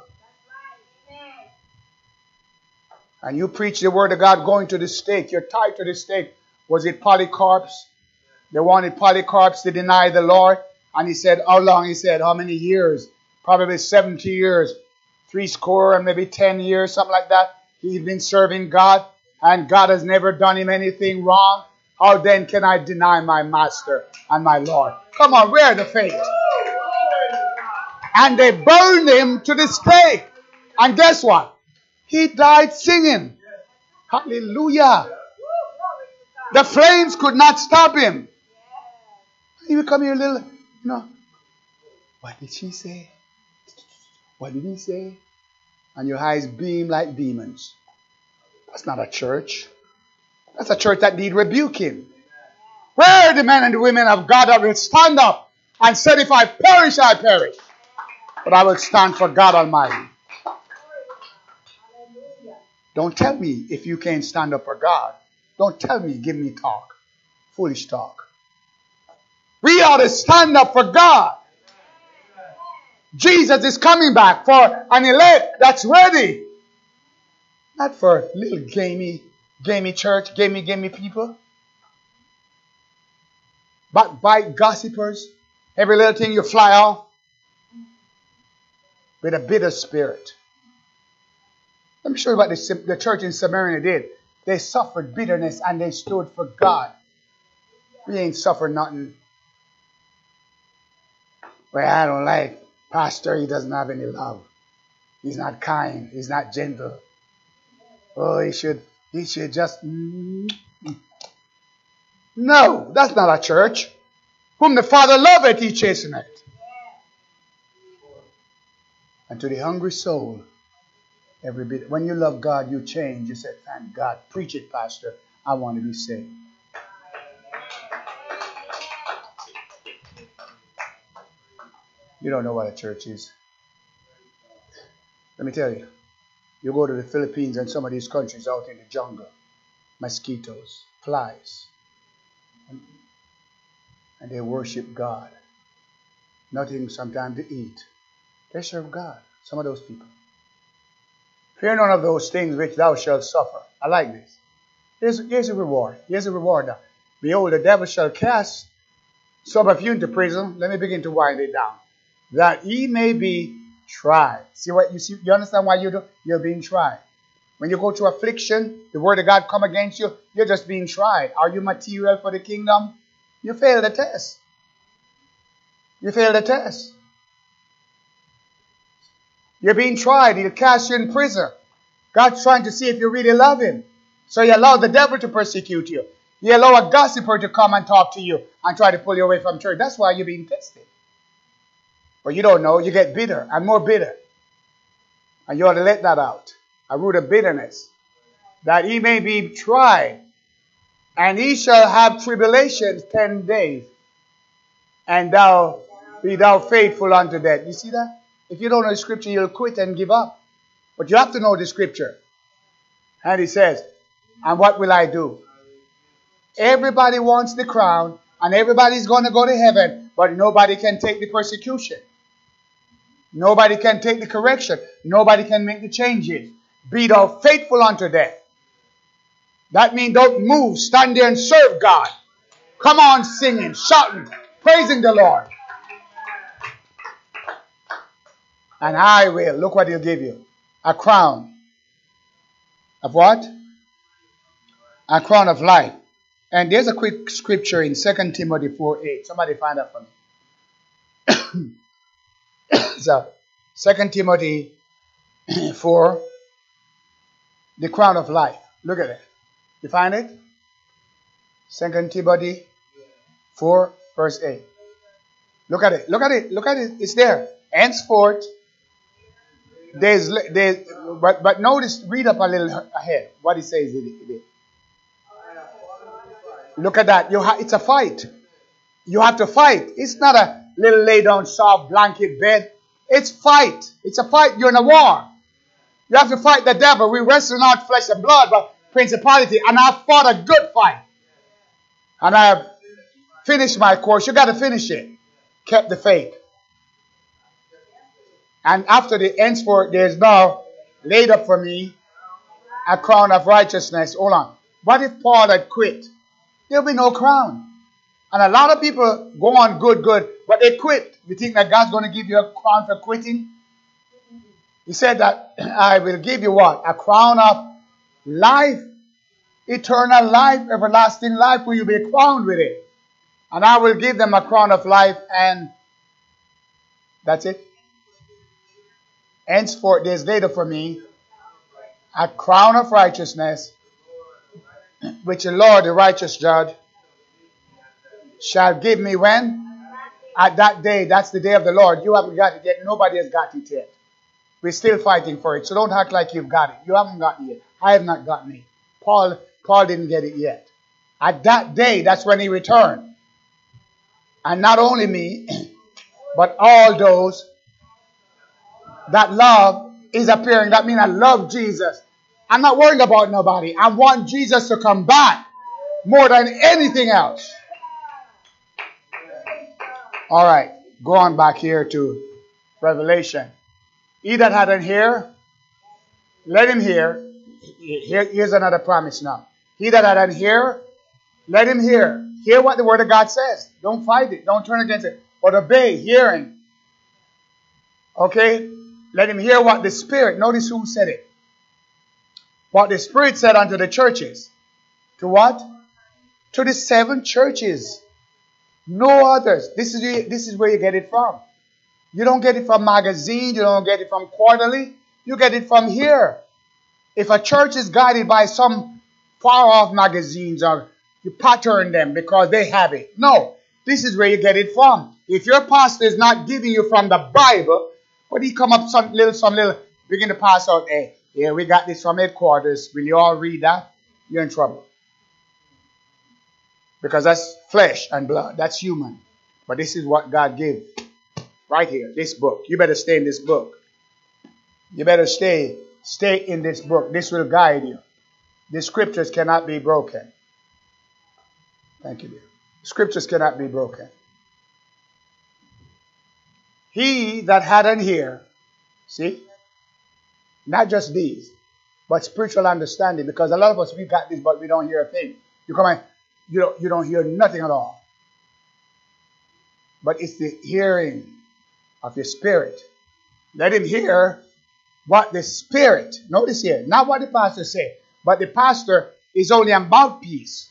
And you preach the word of God going to the stake. You're tied to the stake. Was it Polycarp's? They wanted Polycarp's to deny the Lord. And he said, How long? He said, How many years? Probably 70 years. Three score and maybe 10 years, something like that. He's been serving God. And God has never done him anything wrong. How then can I deny my master and my Lord? Come on, where the faith? And they burned him to the stake. And guess what? He died singing. Hallelujah. The flames could not stop him. Would come here little, you know. What did she say? What did he say? And your eyes beam like demons. That's not a church. That's a church that need rebuking. Where are the men and the women of God that will stand up and said, If I perish, I perish. But I will stand for God Almighty. Don't tell me if you can't stand up for God. Don't tell me, give me talk. Foolish talk. We ought to stand up for God. Jesus is coming back for an elect that's ready. Not for little gamey, gamey church, gamey, gamey people. Backbite gossipers. Every little thing you fly off. With a bitter spirit. Let me show you what the, the church in Samaria did. They suffered bitterness and they stood for God. We ain't suffered nothing. Well, I don't like Pastor, he doesn't have any love. He's not kind. He's not gentle. Oh, he should he should just mm-hmm. No, that's not a church. Whom the Father loveth, he chasteneth. And to the hungry soul, every bit. When you love God, you change. You say, Thank God. Preach it, Pastor. I want to be saved. You don't know what a church is. Let me tell you. You go to the Philippines and some of these countries out in the jungle, mosquitoes, flies, and, and they worship God. Nothing sometimes to eat. They serve God, some of those people. Fear none of those things which thou shalt suffer. I like this. Here's, here's a reward. Here's a reward now. Behold, the devil shall cast some of you into prison. Let me begin to wind it down. That ye may be tried. See what you see? You understand why you do? You're being tried. When you go through affliction, the word of God come against you, you're just being tried. Are you material for the kingdom? You fail the test. You fail the test. You're being tried. He'll cast you in prison. God's trying to see if you really love Him. So you allow the devil to persecute you. You allow a gossiper to come and talk to you and try to pull you away from church. That's why you're being tested. But you don't know. You get bitter and more bitter. And you ought to let that out. A root of bitterness. That he may be tried. And he shall have tribulations ten days. And thou be thou faithful unto death. You see that? If you don't know the scripture, you'll quit and give up. But you have to know the scripture. And he says, And what will I do? Everybody wants the crown, and everybody's going to go to heaven, but nobody can take the persecution. Nobody can take the correction. Nobody can make the changes. Be thou faithful unto death. That means don't move. Stand there and serve God. Come on singing, shouting, praising the Lord. And I will, look what he'll give you. A crown. Of what? A crown of life. And there's a quick scripture in 2 Timothy 4 8. Somebody find that for me. so, 2 Timothy 4, the crown of life. Look at it. You find it? 2 Timothy 4, verse 8. Look at it. Look at it. Look at it. It's there. Henceforth, there's, there's but, but notice, read up a little ahead what he says. Look at that. You ha- it's a fight. You have to fight. It's not a little lay down soft blanket bed. It's fight. It's a fight. You're in a war. You have to fight the devil. We wrestle not flesh and blood, but principality. And I fought a good fight. And I have finished my course. You got to finish it. Kept the faith. And after the end, henceforth, there is now laid up for me a crown of righteousness. Hold on. What if Paul had quit? There'll be no crown. And a lot of people go on good, good, but they quit. You think that God's going to give you a crown for quitting? He said that I will give you what? A crown of life, eternal life, everlasting life. Will you be crowned with it? And I will give them a crown of life, and that's it. Henceforth, days later for me, a crown of righteousness, which the Lord, the righteous judge, shall give me when? At that day. That's the day of the Lord. You haven't got it yet. Nobody has got it yet. We're still fighting for it. So don't act like you've got it. You haven't got it yet. I have not gotten it. Paul, Paul didn't get it yet. At that day, that's when he returned. And not only me, but all those that love is appearing. That means I love Jesus. I'm not worried about nobody. I want Jesus to come back more than anything else. All right, go on back here to Revelation. He that had an ear, let him hear. Here, here's another promise now. He that had an ear, let him hear. Hear what the word of God says. Don't fight it. Don't turn against it. But obey, hearing. Okay? Let him hear what the Spirit, notice who said it. What the Spirit said unto the churches. To what? To the seven churches. No others. This is, this is where you get it from. You don't get it from magazine. You don't get it from quarterly. You get it from here. If a church is guided by some far off magazines or you pattern them because they have it. No. This is where you get it from. If your pastor is not giving you from the Bible, but he come up some little, some little, begin to pass out, hey, yeah, we got this from headquarters. Will you all read that? You're in trouble. Because that's flesh and blood. That's human. But this is what God gave. Right here, this book. You better stay in this book. You better stay, stay in this book. This will guide you. The scriptures cannot be broken. Thank you, dear. Scriptures cannot be broken. He that had an ear, see, not just these, but spiritual understanding. Because a lot of us we got this, but we don't hear a thing. You come in, you don't, you don't hear nothing at all. But it's the hearing of the Spirit. Let him hear what the Spirit, notice here, not what the pastor say, but the pastor is only a mouthpiece.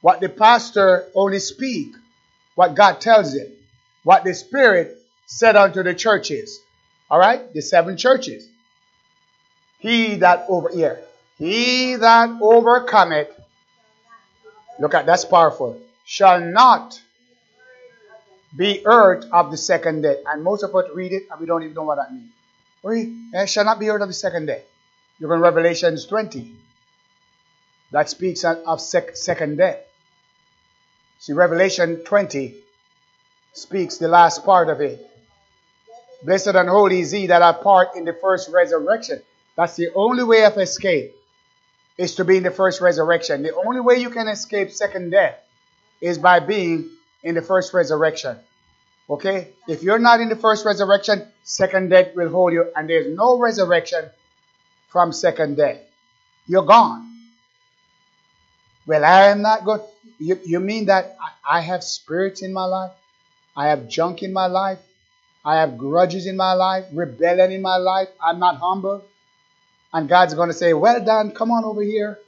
What the pastor only speak, what God tells him, what the Spirit said unto the churches. All right, the seven churches. He that over here, he that overcometh, look at that's powerful, shall not be hurt of the second day. And most of us read it and we don't even know what that means. It eh, shall not be hurt of the second day. You're in Revelations 20. That speaks of sec- second death. See, Revelation 20 speaks the last part of it. Blessed and holy is he that are part in the first resurrection. That's the only way of escape is to be in the first resurrection. The only way you can escape second death is by being in the first resurrection. Okay? If you're not in the first resurrection, second death will hold you, and there's no resurrection from second death. You're gone. Well, I am not good. You, you mean that I, I have spirits in my life? I have junk in my life? I have grudges in my life, rebellion in my life. I'm not humble. And God's going to say, Well done, come on over here.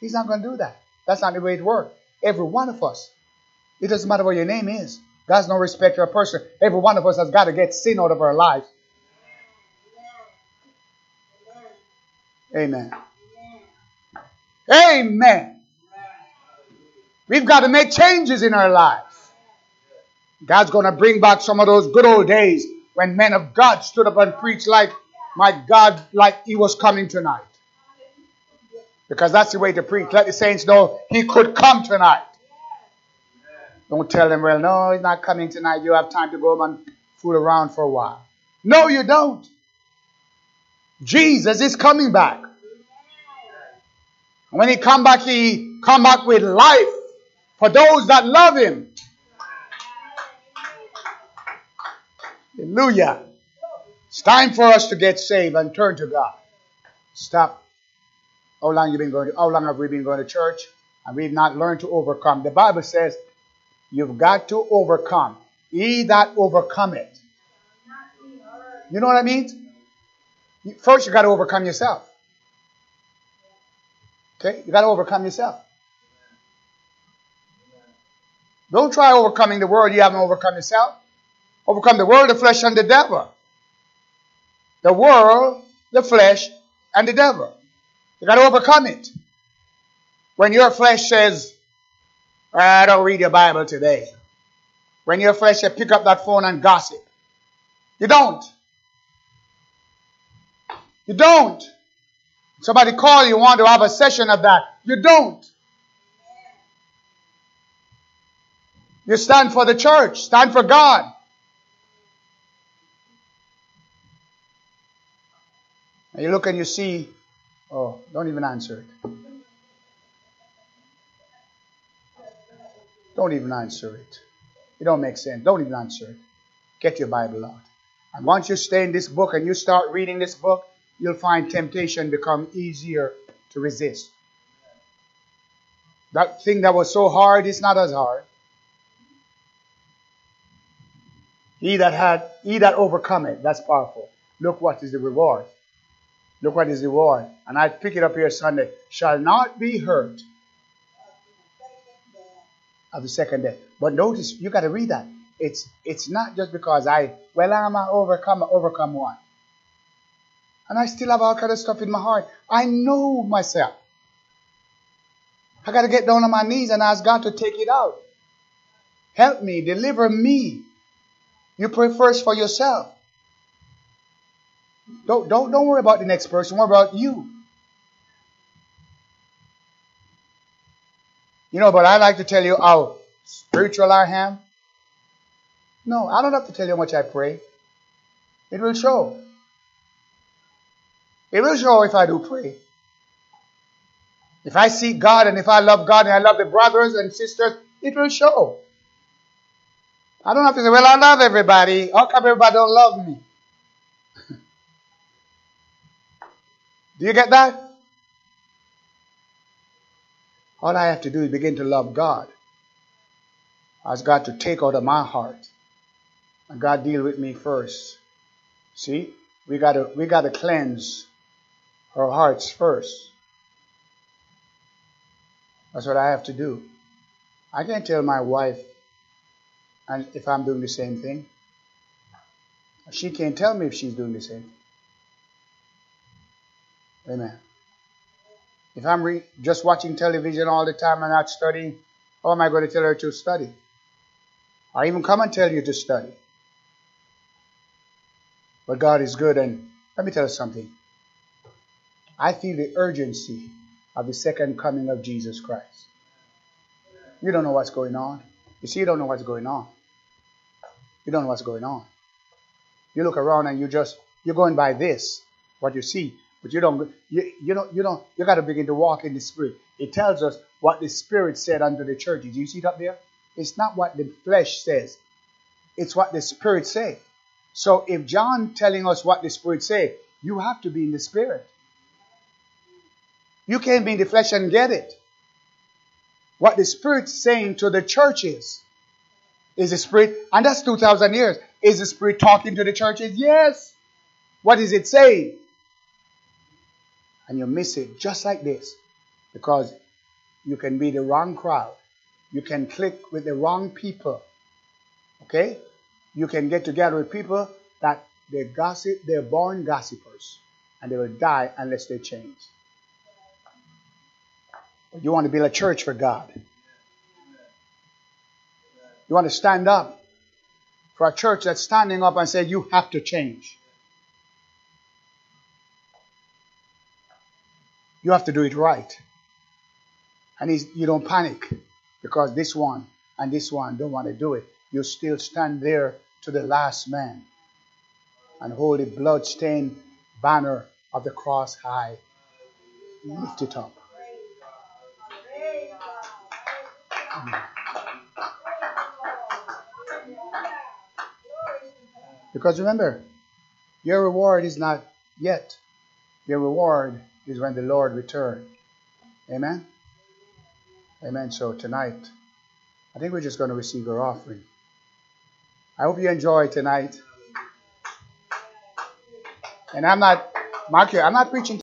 He's not going to do that. That's not the way it works. Every one of us. It doesn't matter what your name is. God's no respect for a person. Every one of us has got to get sin out of our lives. Amen. Amen. We've got to make changes in our lives. God's going to bring back some of those good old days when men of God stood up and preached like, my God, like he was coming tonight. Because that's the way to preach. Let the saints know he could come tonight. Don't tell them, well, no, he's not coming tonight. You have time to go and fool around for a while. No, you don't. Jesus is coming back. When he come back, he come back with life for those that love him. Hallelujah. It's time for us to get saved and turn to God. Stop. How long you been going to, how long have we been going to church? And we've not learned to overcome. The Bible says you've got to overcome. He that overcome it. You know what I mean? First you got to overcome yourself. Okay? You got to overcome yourself. Don't try overcoming the world you haven't overcome yourself. Overcome the world, the flesh, and the devil. The world, the flesh, and the devil. You got to overcome it. When your flesh says, ah, I don't read your Bible today. When your flesh says, pick up that phone and gossip. You don't. You don't. Somebody call you want to have a session of that. You don't. You stand for the church, stand for God. And you look and you see, oh, don't even answer it. Don't even answer it. It don't make sense. Don't even answer it. Get your Bible out. And once you stay in this book and you start reading this book, you'll find temptation become easier to resist. That thing that was so hard is not as hard. He that had, he that overcome it, that's powerful. Look what is the reward. Look what is the reward. And I pick it up here Sunday. Shall not be hurt of the second day. But notice, you got to read that. It's it's not just because I, well, I'm an overcomer, overcome one. And I still have all kind of stuff in my heart. I know myself. I got to get down on my knees and ask God to take it out. Help me, deliver me. You pray first for yourself. Don't, don't, don't worry about the next person, worry about you. You know, but I like to tell you how spiritual I am. No, I don't have to tell you how much I pray. It will show. It will show if I do pray. If I seek God and if I love God and I love the brothers and sisters, it will show. I don't have to say, well, I love everybody. How come everybody don't love me? Do you get that? All I have to do is begin to love God. Ask God to take out of my heart. And God deal with me first. See? We gotta we gotta cleanse our hearts first. That's what I have to do. I can't tell my wife and if I'm doing the same thing. She can't tell me if she's doing the same. Amen. If I'm re- just watching television all the time and not studying, how am I going to tell her to study? I even come and tell you to study. But God is good, and let me tell you something. I feel the urgency of the second coming of Jesus Christ. You don't know what's going on. You see, you don't know what's going on. You don't know what's going on. You look around and you just you're going by this, what you see, but you don't you, you don't you don't you got to begin to walk in the spirit. It tells us what the spirit said unto the churches. You see it up there? It's not what the flesh says. It's what the spirit say. So if John telling us what the spirit say, you have to be in the spirit. You can't be in the flesh and get it. What the Spirit's saying to the churches is the Spirit, and that's 2,000 years. Is the Spirit talking to the churches? Yes. What is it saying? And you miss it just like this because you can be the wrong crowd. You can click with the wrong people. Okay? You can get together with people that they gossip, they're born gossipers, and they will die unless they change. You want to build a church for God. You want to stand up for a church that's standing up and say, You have to change. You have to do it right. And you don't panic because this one and this one don't want to do it. You still stand there to the last man and hold the blood-stained banner of the cross high. Lift it up. Because remember, your reward is not yet. Your reward is when the Lord returns. Amen? Amen. So tonight, I think we're just going to receive our offering. I hope you enjoy tonight. And I'm not, Mark, I'm not preaching.